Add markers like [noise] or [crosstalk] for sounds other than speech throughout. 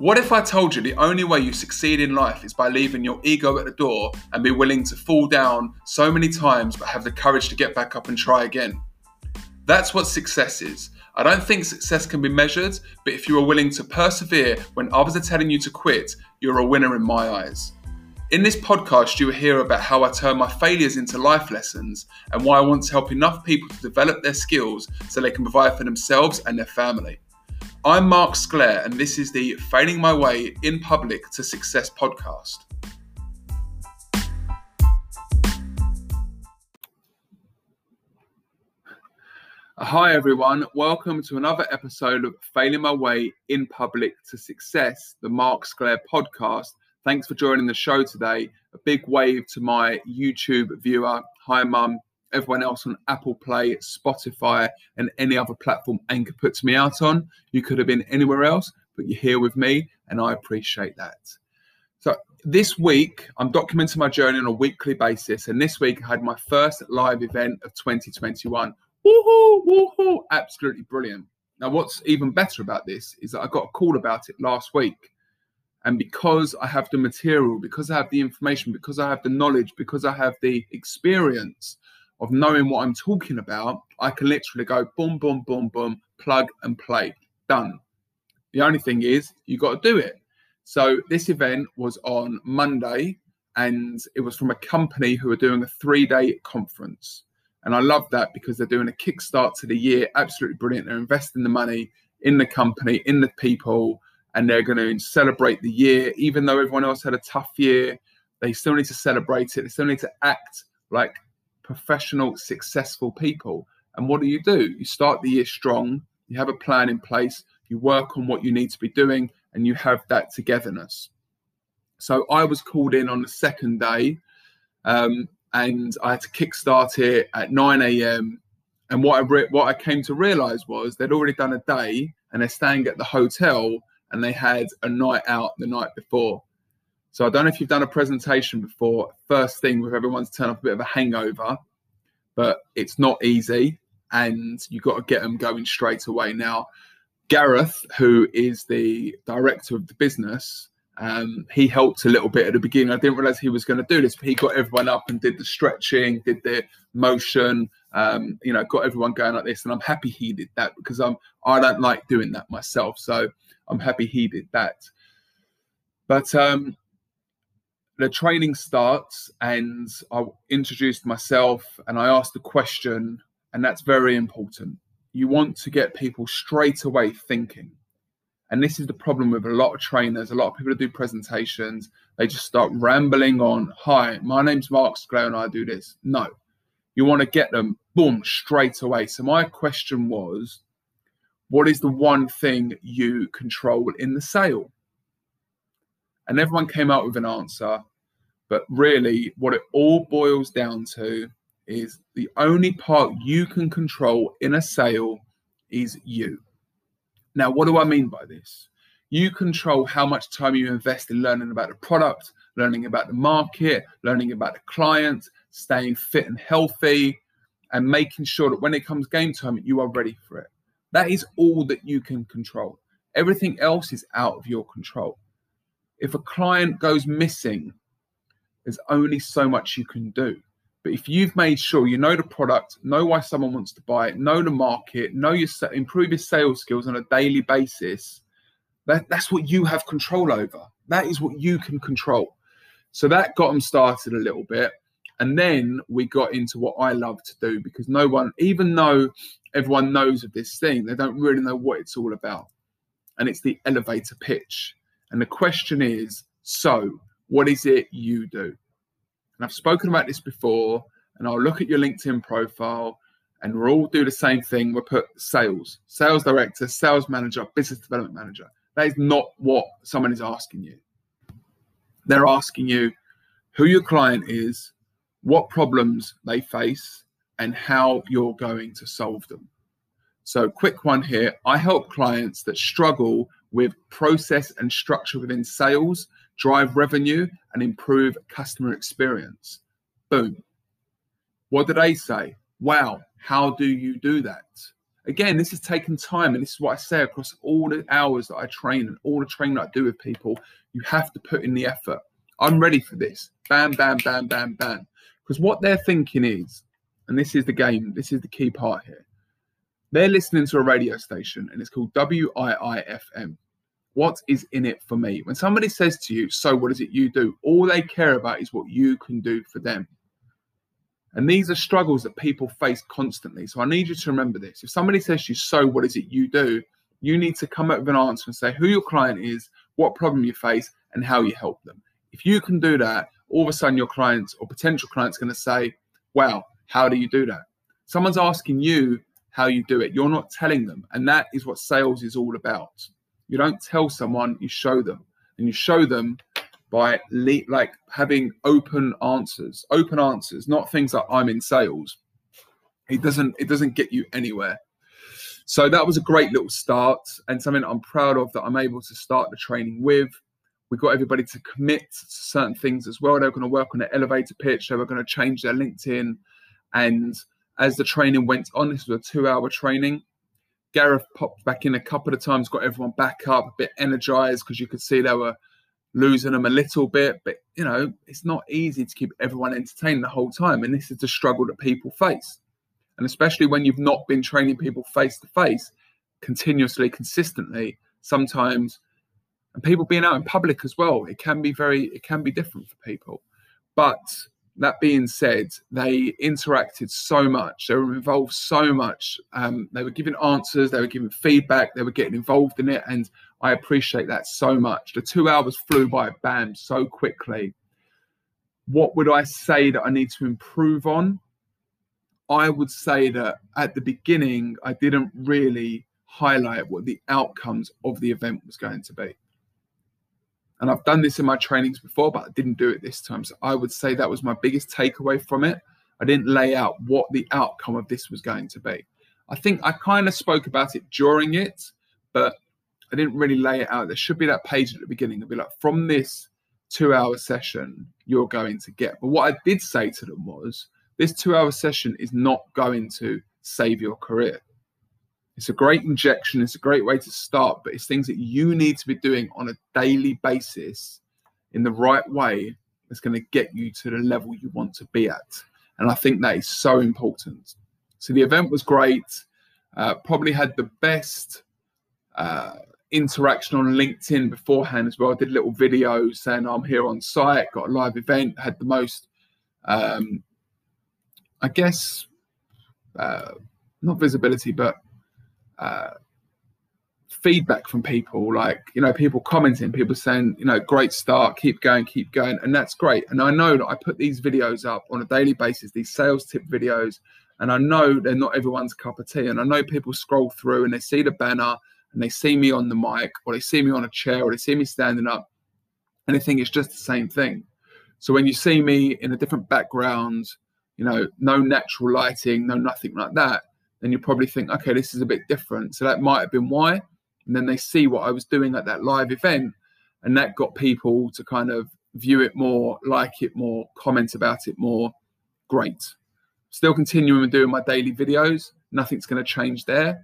What if I told you the only way you succeed in life is by leaving your ego at the door and be willing to fall down so many times but have the courage to get back up and try again? That's what success is. I don't think success can be measured, but if you are willing to persevere when others are telling you to quit, you're a winner in my eyes. In this podcast, you will hear about how I turn my failures into life lessons and why I want to help enough people to develop their skills so they can provide for themselves and their family. I'm Mark Sclair, and this is the Failing My Way in Public to Success podcast. Hi, everyone. Welcome to another episode of Failing My Way in Public to Success, the Mark Sclair podcast. Thanks for joining the show today. A big wave to my YouTube viewer. Hi, Mum everyone else on Apple Play, Spotify, and any other platform Anchor puts me out on. You could have been anywhere else, but you're here with me, and I appreciate that. So, this week, I'm documenting my journey on a weekly basis, and this week I had my first live event of 2021. Woohoo! Woohoo! Absolutely brilliant. Now, what's even better about this is that I got a call about it last week. And because I have the material, because I have the information, because I have the knowledge, because I have the experience, of knowing what I'm talking about, I can literally go boom, boom, boom, boom, plug and play. Done. The only thing is, you got to do it. So this event was on Monday and it was from a company who are doing a three day conference. And I love that because they're doing a kickstart to the year. Absolutely brilliant. They're investing the money in the company, in the people, and they're going to celebrate the year. Even though everyone else had a tough year, they still need to celebrate it. They still need to act like professional, successful people. And what do you do? You start the year strong, you have a plan in place, you work on what you need to be doing, and you have that togetherness. So I was called in on the second day, um, and I had to kickstart it at 9 a.m. And what I re- what I came to realize was they'd already done a day, and they're staying at the hotel, and they had a night out the night before. So I don't know if you've done a presentation before, first thing with everyone's turn up a bit of a hangover, but it's not easy and you've got to get them going straight away. Now, Gareth, who is the director of the business, um, he helped a little bit at the beginning. I didn't realize he was going to do this, but he got everyone up and did the stretching, did the motion, um, you know, got everyone going like this. And I'm happy he did that because I'm I don't like doing that myself. So I'm happy he did that. But um, the training starts and I introduced myself and I asked a question, and that's very important. You want to get people straight away thinking. And this is the problem with a lot of trainers, a lot of people who do presentations, they just start rambling on, Hi, my name's Mark Sclair and I do this. No, you want to get them, boom, straight away. So, my question was, What is the one thing you control in the sale? And everyone came out with an answer. But really, what it all boils down to is the only part you can control in a sale is you. Now, what do I mean by this? You control how much time you invest in learning about the product, learning about the market, learning about the client, staying fit and healthy, and making sure that when it comes game time, you are ready for it. That is all that you can control. Everything else is out of your control. If a client goes missing there's only so much you can do. But if you've made sure you know the product, know why someone wants to buy it, know the market, know your improve your sales skills on a daily basis, that, that's what you have control over. That is what you can control. So that got them started a little bit. And then we got into what I love to do because no one, even though everyone knows of this thing, they don't really know what it's all about. And it's the elevator pitch. And the question is so, what is it you do? And I've spoken about this before, and I'll look at your LinkedIn profile and we'll all do the same thing. We'll put sales, sales director, sales manager, business development manager. That is not what someone is asking you. They're asking you who your client is, what problems they face, and how you're going to solve them. So, quick one here I help clients that struggle with process and structure within sales drive revenue, and improve customer experience. Boom. What did they say? Wow, how do you do that? Again, this has taken time, and this is what I say across all the hours that I train and all the training I do with people. You have to put in the effort. I'm ready for this. Bam, bam, bam, bam, bam. Because what they're thinking is, and this is the game, this is the key part here. They're listening to a radio station and it's called WIIFM. What is in it for me? When somebody says to you, So what is it you do? All they care about is what you can do for them. And these are struggles that people face constantly. So I need you to remember this. If somebody says to you, So what is it you do? You need to come up with an answer and say who your client is, what problem you face, and how you help them. If you can do that, all of a sudden your clients or potential clients going to say, Wow, how do you do that? Someone's asking you how you do it. You're not telling them. And that is what sales is all about. You don't tell someone, you show them. And you show them by le- like having open answers, open answers, not things like I'm in sales. It doesn't it doesn't get you anywhere. So that was a great little start and something I'm proud of that I'm able to start the training with. We got everybody to commit to certain things as well. They were going to work on their elevator pitch. They were going to change their LinkedIn. And as the training went on, this was a two-hour training. Gareth popped back in a couple of times, got everyone back up, a bit energized because you could see they were losing them a little bit. But you know, it's not easy to keep everyone entertained the whole time, and this is the struggle that people face. And especially when you've not been training people face to face continuously, consistently, sometimes, and people being out in public as well, it can be very, it can be different for people. But that being said, they interacted so much. They were involved so much. Um, they were giving answers. They were giving feedback. They were getting involved in it, and I appreciate that so much. The two hours flew by, bam, so quickly. What would I say that I need to improve on? I would say that at the beginning, I didn't really highlight what the outcomes of the event was going to be. And I've done this in my trainings before, but I didn't do it this time. So I would say that was my biggest takeaway from it. I didn't lay out what the outcome of this was going to be. I think I kind of spoke about it during it, but I didn't really lay it out. There should be that page at the beginning. It'd be like, from this two hour session, you're going to get. But what I did say to them was, this two hour session is not going to save your career. It's a great injection. It's a great way to start, but it's things that you need to be doing on a daily basis in the right way that's going to get you to the level you want to be at. And I think that is so important. So the event was great. Uh, probably had the best uh, interaction on LinkedIn beforehand as well. I did little video saying I'm here on site, got a live event, had the most, um, I guess, uh, not visibility, but uh, feedback from people, like you know, people commenting, people saying, you know, great start, keep going, keep going, and that's great. And I know that I put these videos up on a daily basis, these sales tip videos, and I know they're not everyone's cup of tea. And I know people scroll through and they see the banner and they see me on the mic, or they see me on a chair, or they see me standing up, and they think it's just the same thing. So when you see me in a different background, you know, no natural lighting, no nothing like that, then you probably think, okay, this is a bit different. So that might have been why. And then they see what I was doing at that live event, and that got people to kind of view it more, like it more, comment about it more. Great. Still continuing doing my daily videos. Nothing's going to change there.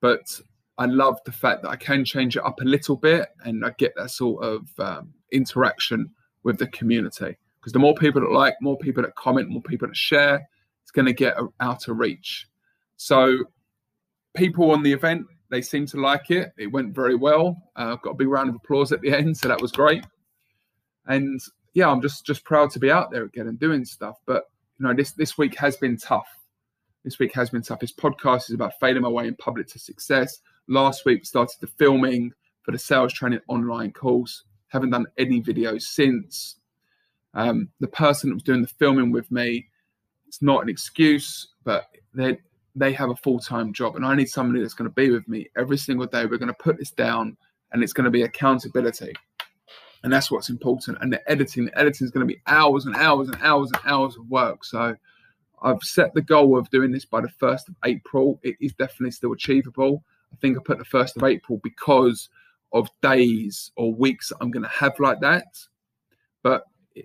But I love the fact that I can change it up a little bit and I get that sort of um, interaction with the community. Because the more people that like, more people that comment, more people that share, it's going to get out of reach. So people on the event, they seem to like it. It went very well. Uh, got a big round of applause at the end, so that was great. And yeah, I'm just just proud to be out there again and doing stuff. But you know, this this week has been tough. This week has been tough. This podcast is about failing my way in public to success. Last week started the filming for the sales training online course. Haven't done any videos since. Um, the person that was doing the filming with me, it's not an excuse, but they they have a full time job, and I need somebody that's going to be with me every single day. We're going to put this down, and it's going to be accountability, and that's what's important. And the editing, the editing is going to be hours and hours and hours and hours of work. So I've set the goal of doing this by the first of April. It is definitely still achievable. I think I put the first of April because of days or weeks I'm going to have like that. But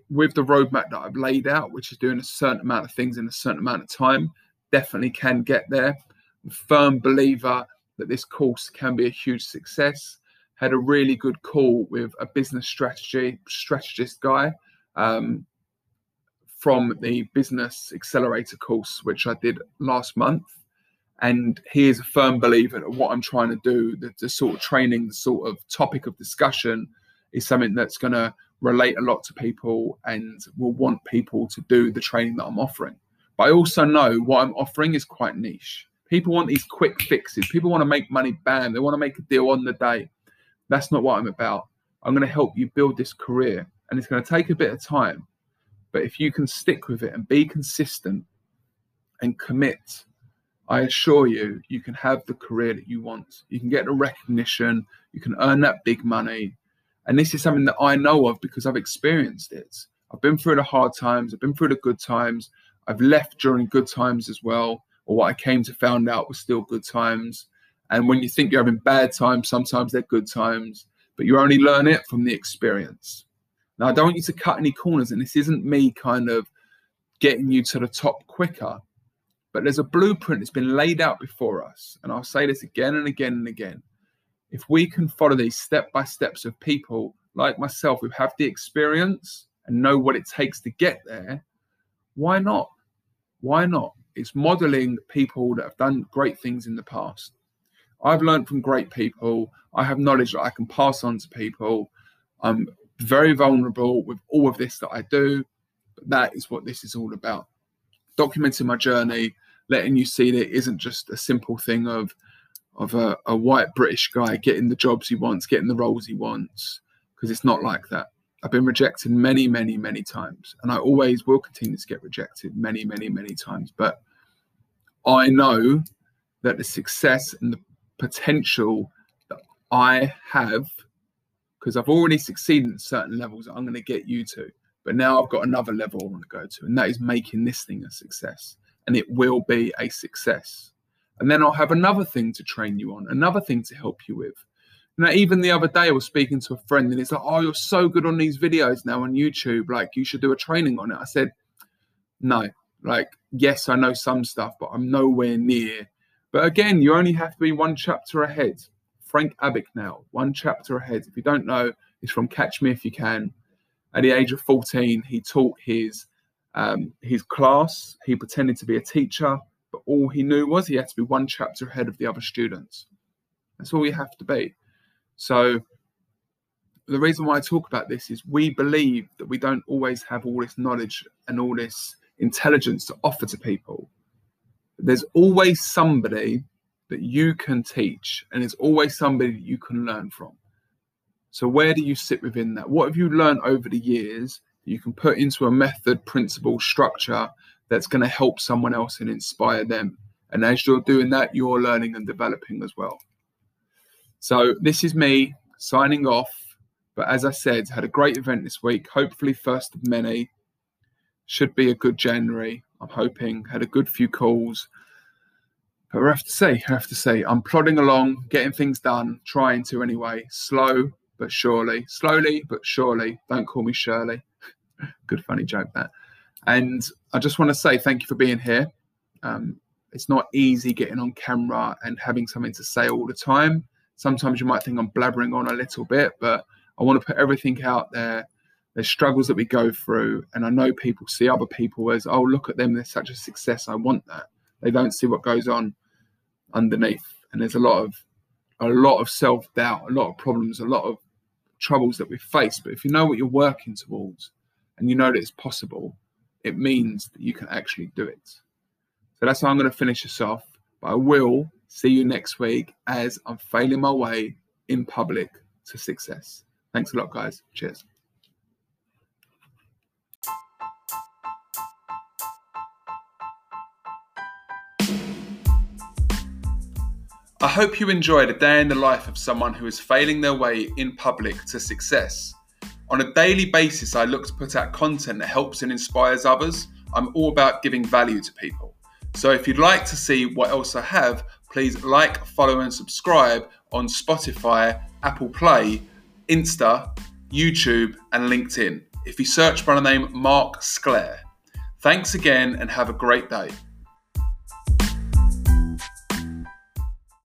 with the roadmap that I've laid out, which is doing a certain amount of things in a certain amount of time, definitely can get there. firm believer that this course can be a huge success. Had a really good call with a business strategy strategist guy um, from the Business Accelerator course, which I did last month. And he is a firm believer that what I'm trying to do, the, the sort of training, the sort of topic of discussion, is something that's going to relate a lot to people and will want people to do the training that I'm offering. But I also know what I'm offering is quite niche. People want these quick fixes. People want to make money, bam. They want to make a deal on the day. That's not what I'm about. I'm going to help you build this career, and it's going to take a bit of time. But if you can stick with it and be consistent and commit, I assure you, you can have the career that you want. You can get the recognition, you can earn that big money. And this is something that I know of because I've experienced it. I've been through the hard times, I've been through the good times, I've left during good times as well, or what I came to find out was still good times. And when you think you're having bad times, sometimes they're good times, but you only learn it from the experience. Now, I don't want you to cut any corners, and this isn't me kind of getting you to the top quicker, but there's a blueprint that's been laid out before us. And I'll say this again and again and again. If we can follow these step by steps of people like myself who have the experience and know what it takes to get there, why not? Why not? It's modeling people that have done great things in the past. I've learned from great people. I have knowledge that I can pass on to people. I'm very vulnerable with all of this that I do. But that is what this is all about. Documenting my journey, letting you see that it isn't just a simple thing of of a, a white British guy getting the jobs he wants, getting the roles he wants, because it's not like that. I've been rejected many, many, many times, and I always will continue to get rejected many, many, many times. But I know that the success and the potential that I have because I've already succeeded at certain levels I'm going to get you to. But now I've got another level I want to go to, and that is making this thing a success. And it will be a success. And then I'll have another thing to train you on, another thing to help you with. Now, even the other day, I was speaking to a friend, and he's like, "Oh, you're so good on these videos now on YouTube. Like, you should do a training on it." I said, "No. Like, yes, I know some stuff, but I'm nowhere near." But again, you only have to be one chapter ahead. Frank Abagnale, one chapter ahead. If you don't know, it's from Catch Me If You Can. At the age of 14, he taught his um, his class. He pretended to be a teacher, but all he knew was he had to be one chapter ahead of the other students. That's all you have to be. So the reason why I talk about this is we believe that we don't always have all this knowledge and all this intelligence to offer to people. There's always somebody that you can teach, and it's always somebody that you can learn from. So, where do you sit within that? What have you learned over the years that you can put into a method, principle, structure that's going to help someone else and inspire them? And as you're doing that, you're learning and developing as well. So, this is me signing off. But as I said, had a great event this week. Hopefully, first of many. Should be a good January. I'm hoping. Had a good few calls. But I have to say, I have to say, I'm plodding along, getting things done, trying to anyway. Slow but surely, slowly but surely. Don't call me Shirley. [laughs] Good funny joke that. And I just want to say thank you for being here. Um, it's not easy getting on camera and having something to say all the time. Sometimes you might think I'm blabbering on a little bit, but I want to put everything out there. There's struggles that we go through, and I know people see other people as, oh, look at them, they're such a success. I want that. They don't see what goes on underneath, and there's a lot of a lot of self doubt, a lot of problems, a lot of troubles that we face. But if you know what you're working towards, and you know that it's possible, it means that you can actually do it. So that's how I'm going to finish this off. But I will see you next week as I'm failing my way in public to success. Thanks a lot, guys. Cheers. I hope you enjoyed a day in the life of someone who is failing their way in public to success. On a daily basis, I look to put out content that helps and inspires others. I'm all about giving value to people. So if you'd like to see what else I have, please like, follow, and subscribe on Spotify, Apple Play, Insta, YouTube, and LinkedIn. If you search by the name Mark Sclair. Thanks again and have a great day.